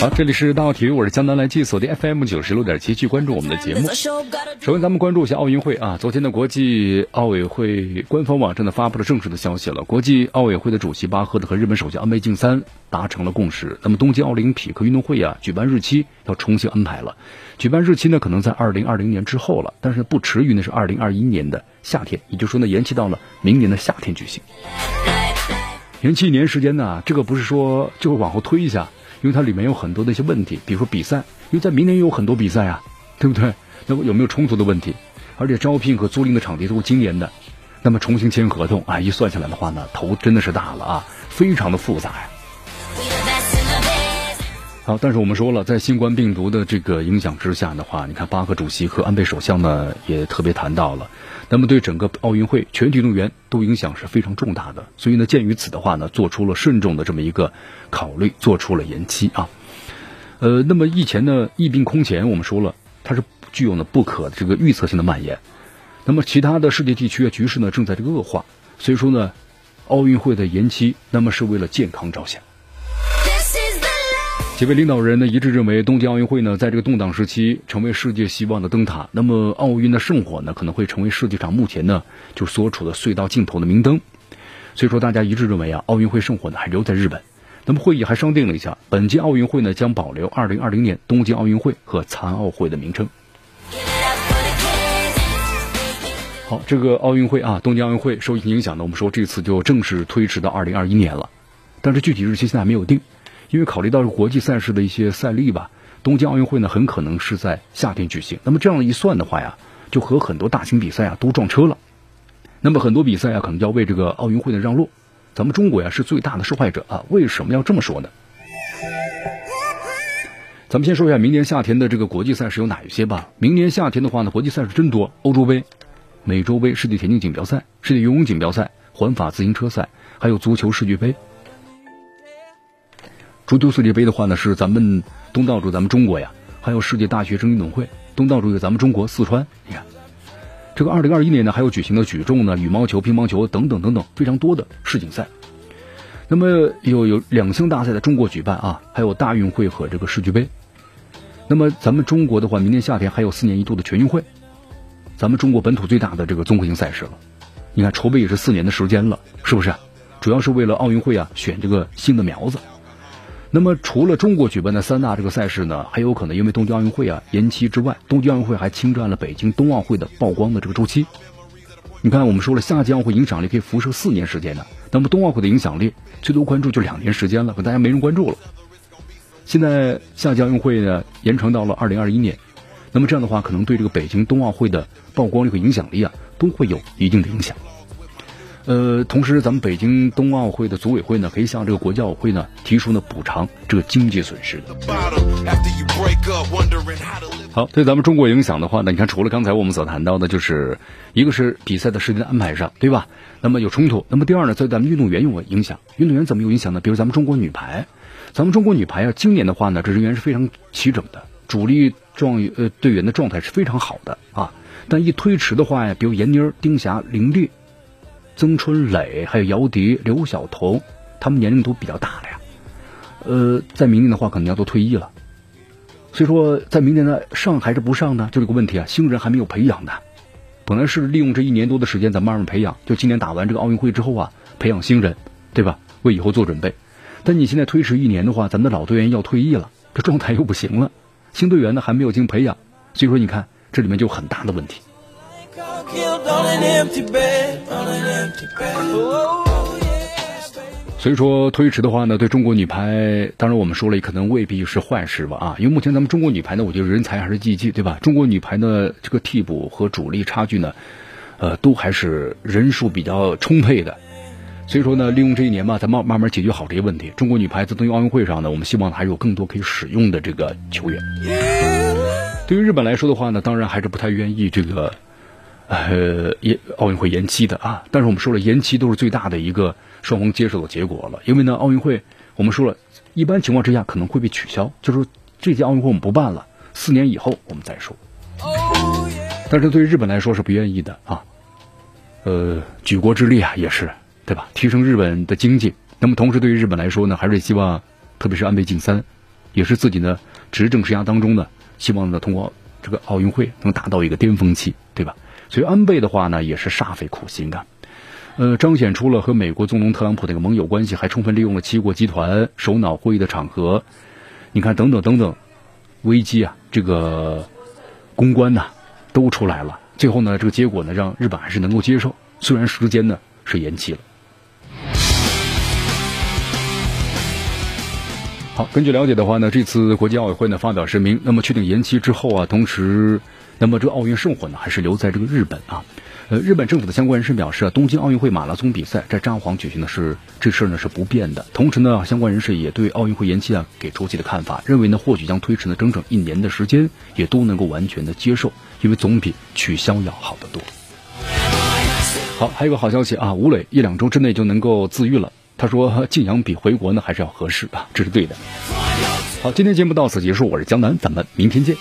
好，这里是大奥体育，我是江南来记，锁定 FM 九十六点七，去关注我们的节目。首先，咱们关注一下奥运会啊。昨天的国际奥委会官方网站呢发布了正式的消息了，国际奥委会的主席巴赫的和日本首相安倍晋三达成了共识。那么，东京奥林匹克运动会啊，举办日期要重新安排了，举办日期呢可能在二零二零年之后了，但是不迟于呢是二零二一年的夏天，也就是说呢延期到了明年的夏天举行。延期一年时间呢，这个不是说就会往后推一下，因为它里面有很多的一些问题，比如说比赛，因为在明年有很多比赛啊，对不对？那么有没有冲突的问题？而且招聘和租赁的场地都是今年的，那么重新签合同啊，一算下来的话呢，头真的是大了啊，非常的复杂呀。好，但是我们说了，在新冠病毒的这个影响之下的话，你看巴赫主席和安倍首相呢也特别谈到了。那么对整个奥运会全体运动员都影响是非常重大的，所以呢，鉴于此的话呢，做出了慎重的这么一个考虑，做出了延期啊。呃，那么疫前呢，疫病空前，我们说了，它是具有呢不可这个预测性的蔓延。那么其他的世界地区啊局势呢正在这个恶化，所以说呢，奥运会的延期，那么是为了健康着想。几位领导人呢一致认为，东京奥运会呢在这个动荡时期成为世界希望的灯塔。那么奥运的圣火呢可能会成为世界上目前呢就所处的隧道尽头的明灯。所以说大家一致认为啊，奥运会圣火呢还留在日本。那么会议还商定了一下，本届奥运会呢将保留2020年东京奥运会和残奥会的名称。好，这个奥运会啊，东京奥运会受疫情影响呢，我们说这次就正式推迟到2021年了，但是具体日期现在还没有定。因为考虑到国际赛事的一些赛例吧，东京奥运会呢很可能是在夏天举行。那么这样一算的话呀，就和很多大型比赛啊都撞车了。那么很多比赛啊可能要为这个奥运会的让路。咱们中国呀是最大的受害者啊！为什么要这么说呢？咱们先说一下明年夏天的这个国际赛事有哪一些吧。明年夏天的话呢，国际赛事真多：欧洲杯、美洲杯、世界田径锦标赛、世界游泳锦标赛、环法自行车赛，还有足球世俱杯。足球世界杯的话呢，是咱们东道主，咱们中国呀，还有世界大学生运动会，东道主有咱们中国四川。你看，这个二零二一年呢，还有举行的举重呢、羽毛球、乒乓球等等等等非常多的世锦赛。那么有有两项大赛在中国举办啊，还有大运会和这个世俱杯。那么咱们中国的话，明年夏天还有四年一度的全运会，咱们中国本土最大的这个综合性赛事了。你看筹备也是四年的时间了，是不是？主要是为了奥运会啊，选这个新的苗子。那么，除了中国举办的三大这个赛事呢，还有可能因为东京奥运会啊延期之外，东京奥运会还侵占了北京冬奥会的曝光的这个周期。你看，我们说了，夏季奥运会影响力可以辐射四年时间呢，那么冬奥会的影响力最多关注就两年时间了，可大家没人关注了。现在夏季奥运会呢延长到了二零二一年，那么这样的话，可能对这个北京冬奥会的曝光率和影响力啊都会有一定的影响。呃，同时，咱们北京冬奥会的组委会呢，可以向这个国际奥委会呢提出呢补偿这个经济损失的。好，对咱们中国影响的话呢，你看，除了刚才我们所谈到的，就是一个是比赛的时间安排上，对吧？那么有冲突。那么第二呢，在咱们运动员有影响。运动员怎么有影响呢？比如咱们中国女排，咱们中国女排啊，今年的话呢，这人员是非常齐整的，主力状呃队员的状态是非常好的啊。但一推迟的话呀，比如闫妮、丁霞、林丽。曾春蕾，还有姚笛、刘晓彤，他们年龄都比较大了呀。呃，在明年的话，可能要都退役了。所以说，在明年呢，上还是不上呢？就这个问题啊，新人还没有培养呢。本来是利用这一年多的时间，咱慢慢培养。就今年打完这个奥运会之后啊，培养新人，对吧？为以后做准备。但你现在推迟一年的话，咱们的老队员要退役了，这状态又不行了。新队员呢还没有进行培养，所以说你看这里面就有很大的问题。所以说推迟的话呢，对中国女排，当然我们说了，可能未必是坏事吧啊，因为目前咱们中国女排呢，我觉得人才还是济济，对吧？中国女排呢，这个替补和主力差距呢，呃，都还是人数比较充沛的。所以说呢，利用这一年吧，咱慢慢慢解决好这些问题。中国女排在东京奥运会上呢，我们希望还有更多可以使用的这个球员。对于日本来说的话呢，当然还是不太愿意这个。呃，也奥运会延期的啊。但是我们说了，延期都是最大的一个双方接受的结果了。因为呢，奥运会我们说了，一般情况之下可能会被取消，就是这届奥运会我们不办了，四年以后我们再说。但是对于日本来说是不愿意的啊。呃，举国之力啊，也是对吧？提升日本的经济。那么同时，对于日本来说呢，还是希望，特别是安倍晋三，也是自己呢执政生涯当中呢，希望呢通过这个奥运会能达到一个巅峰期，对吧？所以安倍的话呢，也是煞费苦心啊。呃，彰显出了和美国总统特朗普那个盟友关系，还充分利用了七国集团首脑会议的场合，你看等等等等，危机啊，这个公关呐都出来了。最后呢，这个结果呢，让日本还是能够接受，虽然时间呢是延期了。好，根据了解的话呢，这次国际奥委会呢发表声明，那么确定延期之后啊，同时，那么这个奥运圣火呢还是留在这个日本啊。呃，日本政府的相关人士表示啊，东京奥运会马拉松比赛在札幌举行的是这事儿呢是不变的。同时呢，相关人士也对奥运会延期啊给出自己的看法，认为呢或许将推迟呢整整一年的时间，也都能够完全的接受，因为总比取消要好得多。好，还有个好消息啊，吴磊一两周之内就能够自愈了。他说静养比回国呢还是要合适啊，这是对的。好，今天节目到此结束，我是江南，咱们明天见。